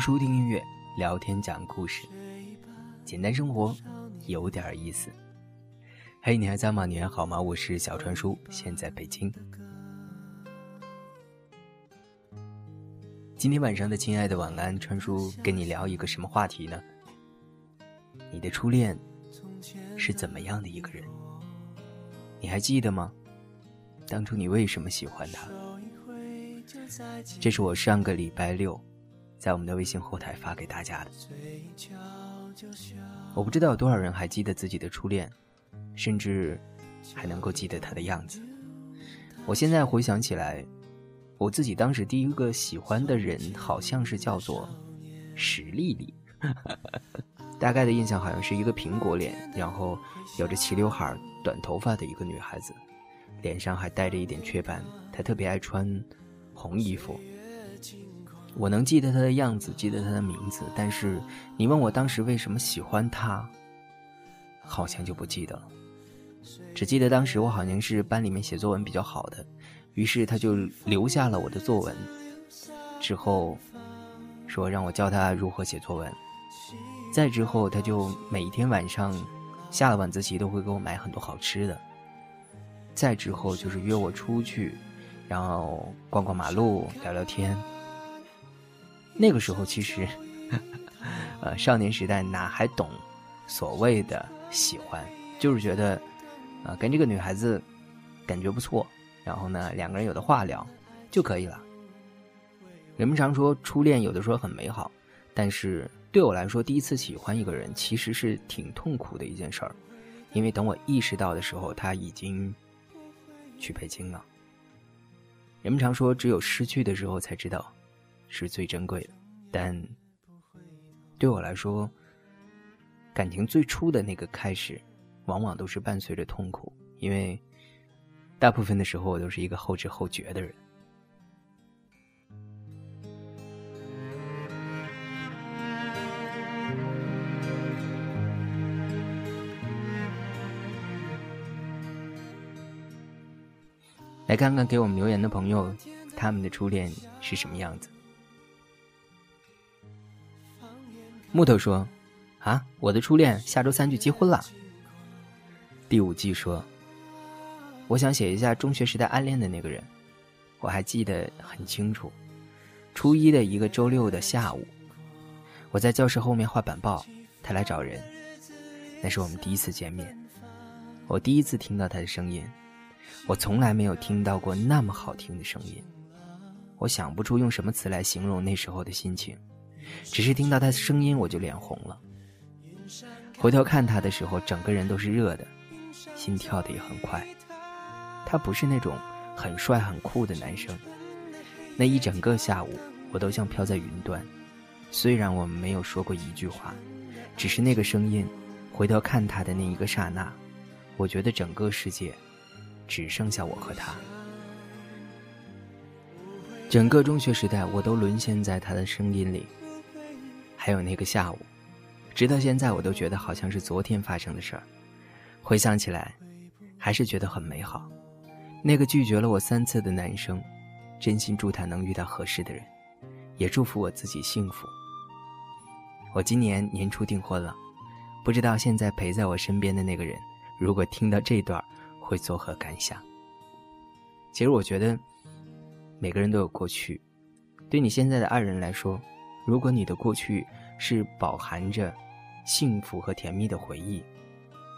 书听音乐，聊天讲故事，简单生活，有点意思。嘿，你还在吗？你还好吗？我是小川叔，现在北京。今天晚上的亲爱的晚安，川叔跟你聊一个什么话题呢？你的初恋是怎么样的一个人？你还记得吗？当初你为什么喜欢他？这是我上个礼拜六。在我们的微信后台发给大家的，我不知道有多少人还记得自己的初恋，甚至还能够记得他的样子。我现在回想起来，我自己当时第一个喜欢的人好像是叫做史丽丽，大概的印象好像是一个苹果脸，然后有着齐刘海、短头发的一个女孩子，脸上还带着一点雀斑。她特别爱穿红衣服。我能记得他的样子，记得他的名字，但是你问我当时为什么喜欢他，好像就不记得了。只记得当时我好像是班里面写作文比较好的，于是他就留下了我的作文，之后说让我教他如何写作文。再之后，他就每一天晚上下了晚自习都会给我买很多好吃的。再之后就是约我出去，然后逛逛马路，聊聊天。那个时候其实，呃，少年时代哪还懂所谓的喜欢，就是觉得，啊，跟这个女孩子感觉不错，然后呢，两个人有的话聊就可以了。人们常说初恋有的时候很美好，但是对我来说，第一次喜欢一个人其实是挺痛苦的一件事儿，因为等我意识到的时候，他已经去北京了。人们常说，只有失去的时候才知道。是最珍贵的，但对我来说，感情最初的那个开始，往往都是伴随着痛苦，因为大部分的时候我都是一个后知后觉的人。来看看给我们留言的朋友，他们的初恋是什么样子。木头说：“啊，我的初恋下周三就结婚了。”第五季说：“我想写一下中学时代暗恋的那个人，我还记得很清楚。初一的一个周六的下午，我在教室后面画板报，他来找人。那是我们第一次见面，我第一次听到他的声音，我从来没有听到过那么好听的声音。我想不出用什么词来形容那时候的心情。”只是听到他的声音，我就脸红了。回头看他的时候，整个人都是热的，心跳的也很快。他不是那种很帅很酷的男生。那一整个下午，我都像飘在云端。虽然我们没有说过一句话，只是那个声音，回头看他的那一个刹那，我觉得整个世界只剩下我和他。整个中学时代，我都沦陷在他的声音里。还有那个下午，直到现在我都觉得好像是昨天发生的事儿。回想起来，还是觉得很美好。那个拒绝了我三次的男生，真心祝他能遇到合适的人，也祝福我自己幸福。我今年年初订婚了，不知道现在陪在我身边的那个人，如果听到这段会作何感想？其实我觉得，每个人都有过去，对你现在的爱人来说。如果你的过去是饱含着幸福和甜蜜的回忆，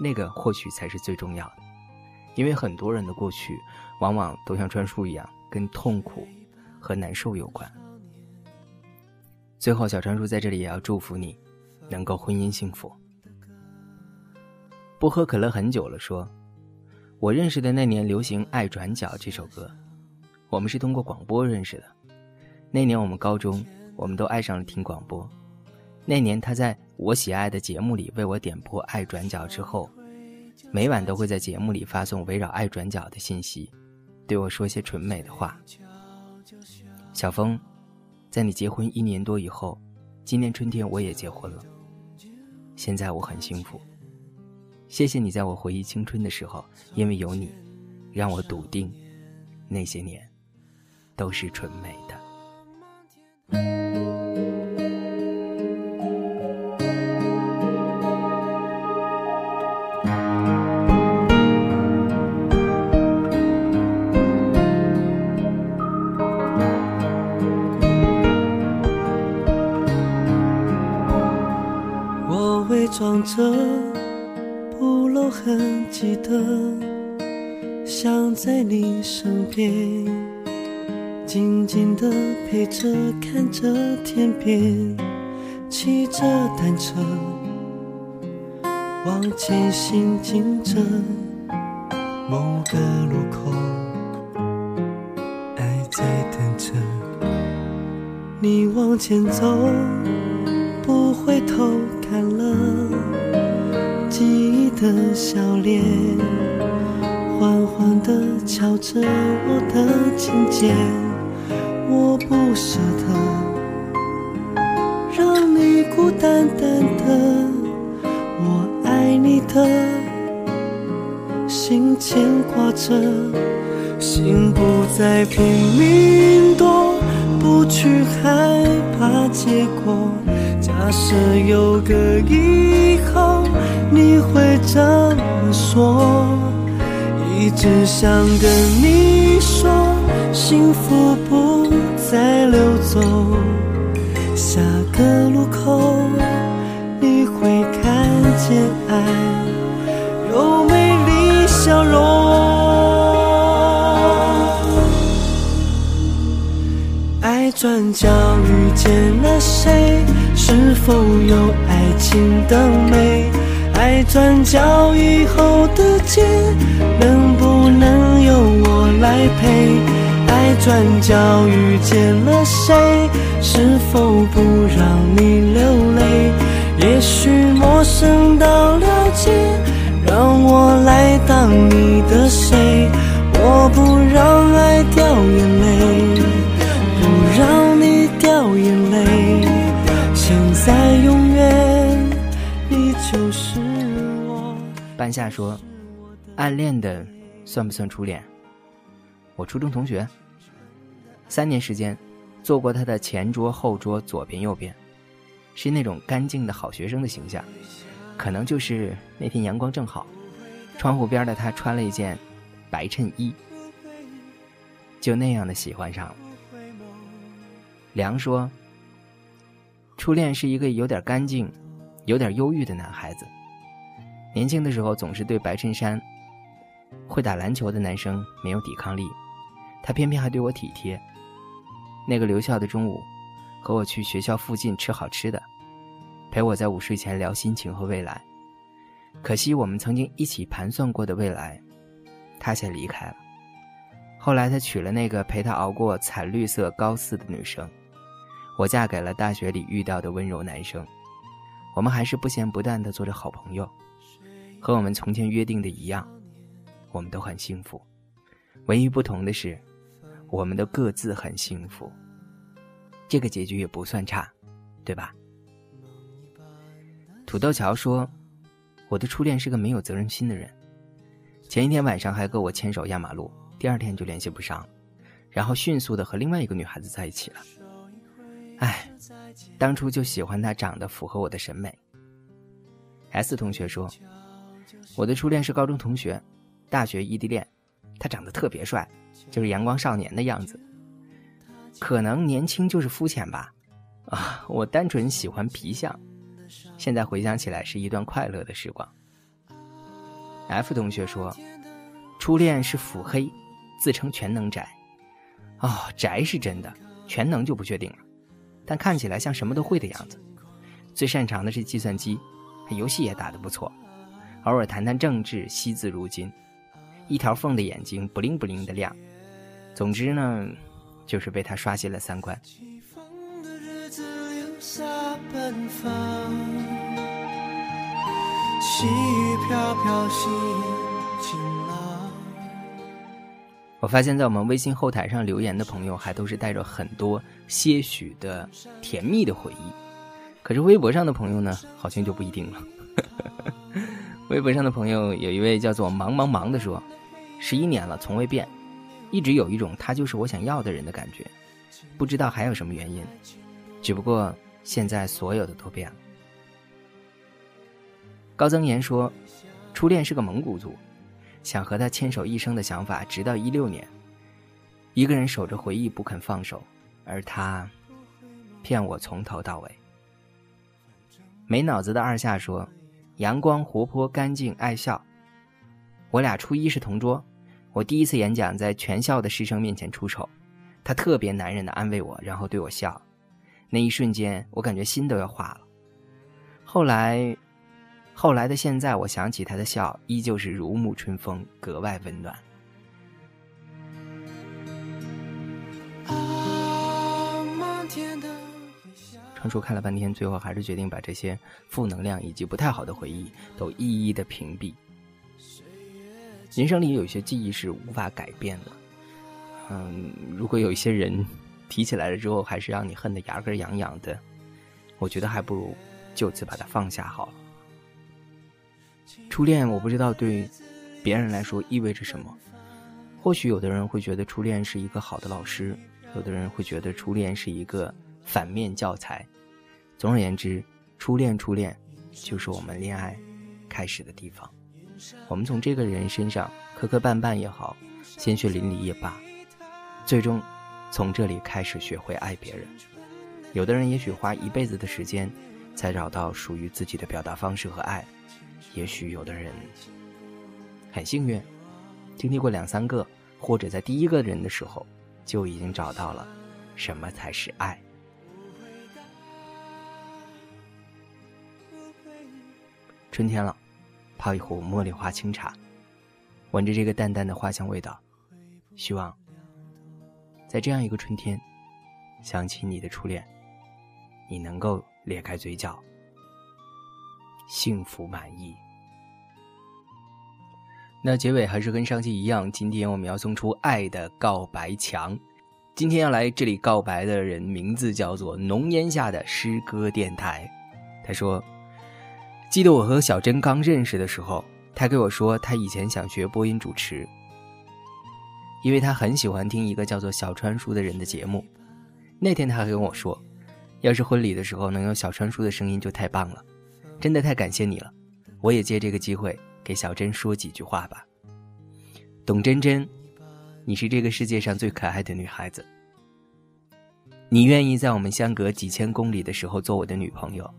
那个或许才是最重要的。因为很多人的过去，往往都像川叔一样，跟痛苦和难受有关。最后，小川叔在这里也要祝福你，能够婚姻幸福。不喝可乐很久了，说，我认识的那年流行《爱转角》这首歌，我们是通过广播认识的。那年我们高中。我们都爱上了听广播。那年，他在我喜爱的节目里为我点播《爱转角》之后，每晚都会在节目里发送围绕《爱转角》的信息，对我说些纯美的话。小峰，在你结婚一年多以后，今年春天我也结婚了。现在我很幸福。谢谢你在我回忆青春的时候，因为有你，让我笃定，那些年都是纯美的。静静的陪着，看着天边，骑着单车往前行进着，某个路口，爱在等着你往前走。不回头看了，记忆的笑脸，缓缓地敲着我的琴键，我不舍得让你孤单单的，我爱你的心牵挂着，心不再拼命躲，不去害怕结果。假设有个以后，你会怎么说？一直想跟你说，幸福不走。下个路口，你会看见爱有美丽笑容。爱转角遇见了谁？是否有爱情的美？爱转角以后的街，能不能由我来陪？爱转角遇见了谁？是否不让你流泪？也许陌生到了解，让我来当你的谁？我不让爱掉眼泪，不让你掉眼泪。现在永远，你就是我。半夏说：“暗恋的算不算初恋？我初中同学，三年时间，坐过他的前桌、后桌、左边、右边，是那种干净的好学生的形象。可能就是那天阳光正好，窗户边的他穿了一件白衬衣，就那样的喜欢上了。”梁说。初恋是一个有点干净、有点忧郁的男孩子。年轻的时候总是对白衬衫、会打篮球的男生没有抵抗力，他偏偏还对我体贴。那个留校的中午，和我去学校附近吃好吃的，陪我在午睡前聊心情和未来。可惜我们曾经一起盘算过的未来，他先离开了。后来他娶了那个陪他熬过惨绿色高四的女生。我嫁给了大学里遇到的温柔男生，我们还是不咸不淡的做着好朋友，和我们从前约定的一样，我们都很幸福。唯一不同的是，我们都各自很幸福。这个结局也不算差，对吧？土豆桥说：“我的初恋是个没有责任心的人，前一天晚上还跟我牵手压马路，第二天就联系不上了，然后迅速的和另外一个女孩子在一起了。”唉，当初就喜欢他长得符合我的审美。S 同学说，我的初恋是高中同学，大学异地恋，他长得特别帅，就是阳光少年的样子。可能年轻就是肤浅吧，啊，我单纯喜欢皮相。现在回想起来是一段快乐的时光。F 同学说，初恋是腹黑，自称全能宅。哦，宅是真的，全能就不确定了。但看起来像什么都会的样子，最擅长的是计算机，游戏也打得不错，偶尔谈谈政治，惜字如金，一条缝的眼睛不灵不灵的亮。总之呢，就是被他刷新了三观。我发现，在我们微信后台上留言的朋友，还都是带着很多些许的甜蜜的回忆。可是微博上的朋友呢，好像就不一定了。微博上的朋友有一位叫做“忙忙忙”的说：“十一年了，从未变，一直有一种他就是我想要的人的感觉。不知道还有什么原因，只不过现在所有的都变了。”高增言说：“初恋是个蒙古族。”想和他牵手一生的想法，直到一六年，一个人守着回忆不肯放手，而他骗我从头到尾。没脑子的二夏说：“阳光活泼、干净、爱笑。我俩初一是同桌，我第一次演讲在全校的师生面前出丑，他特别男人的安慰我，然后对我笑。那一瞬间，我感觉心都要化了。后来，后来的现在，我想起他的笑，依旧是如沐春风，格外温暖。川叔看了半天，最后还是决定把这些负能量以及不太好的回忆都一一的屏蔽。人生里有些记忆是无法改变的，嗯，如果有一些人。提起来了之后，还是让你恨得牙根痒痒的。我觉得还不如就此把它放下好了。初恋，我不知道对别人来说意味着什么。或许有的人会觉得初恋是一个好的老师，有的人会觉得初恋是一个反面教材。总而言之，初恋，初恋就是我们恋爱开始的地方。我们从这个人身上磕磕绊绊也好，鲜血淋漓也罢，最终。从这里开始学会爱别人，有的人也许花一辈子的时间，才找到属于自己的表达方式和爱；也许有的人很幸运，经历过两三个，或者在第一个人的时候，就已经找到了什么才是爱。春天了，泡一壶茉莉花清茶，闻着这个淡淡的花香味道，希望。在这样一个春天，想起你的初恋，你能够咧开嘴角，幸福满意。那结尾还是跟上期一样，今天我们要送出爱的告白墙。今天要来这里告白的人名字叫做浓烟下的诗歌电台。他说：“记得我和小珍刚认识的时候，她跟我说她以前想学播音主持。”因为她很喜欢听一个叫做小川叔的人的节目，那天他还跟我说，要是婚礼的时候能有小川叔的声音就太棒了，真的太感谢你了。我也借这个机会给小珍说几句话吧。董真真，你是这个世界上最可爱的女孩子。你愿意在我们相隔几千公里的时候做我的女朋友，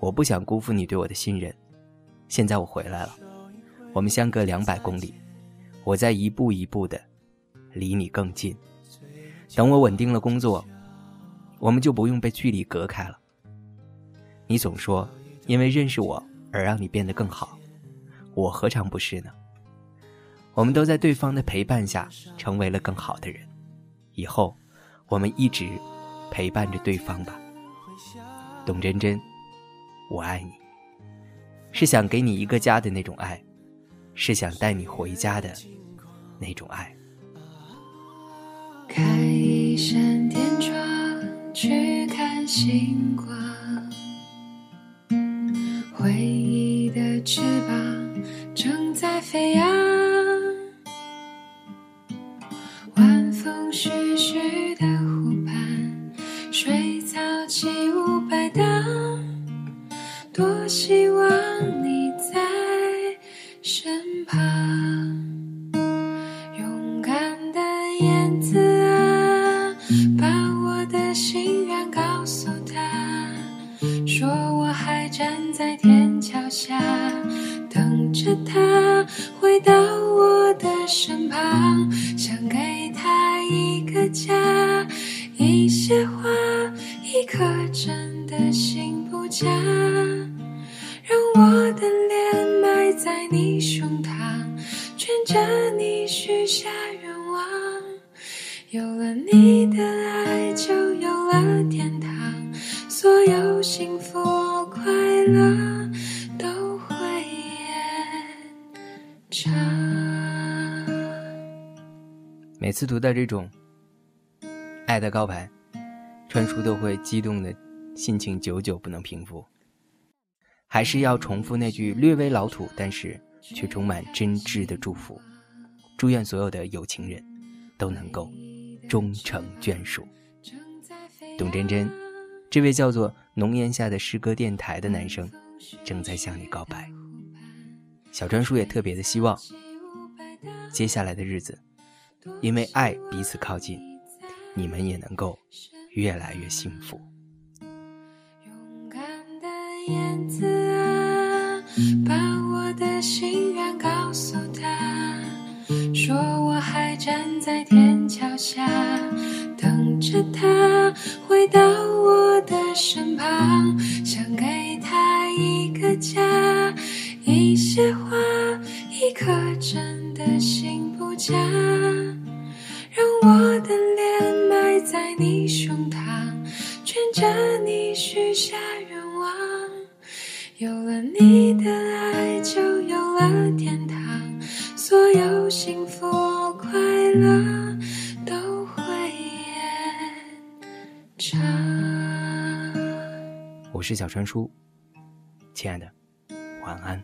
我不想辜负你对我的信任。现在我回来了，我们相隔两百公里，我在一步一步的。离你更近。等我稳定了工作，我们就不用被距离隔开了。你总说因为认识我而让你变得更好，我何尝不是呢？我们都在对方的陪伴下成为了更好的人。以后，我们一直陪伴着对方吧。董真真，我爱你，是想给你一个家的那种爱，是想带你回家的那种爱。开一扇天窗，去看星光。回忆的翅膀正在飞扬，身旁想给他一个家一些话一颗真的心不假让我的脸埋在你胸膛牵着你许下愿望有了你的爱就有了天堂所有幸福快乐每次读到这种爱的告白，川叔都会激动的心情久久不能平复。还是要重复那句略微老土，但是却充满真挚的祝福：祝愿所有的有情人都能够。终成眷属，董真真，这位叫做“浓烟下的诗歌电台”的男生，正在向你告白。小川叔也特别的希望，接下来的日子，因为爱彼此靠近，你们也能够越来越幸福。勇敢的燕子啊，把我的心愿告诉他，说我还站在天桥下，等着他回到我的身旁，想给他一个家，一些花，一颗真。的心不假，让我的脸埋在你胸膛，圈着你许下愿望，有了你的爱，就有了天堂。所有幸福快乐都会延长。我是小川叔，亲爱的，晚安。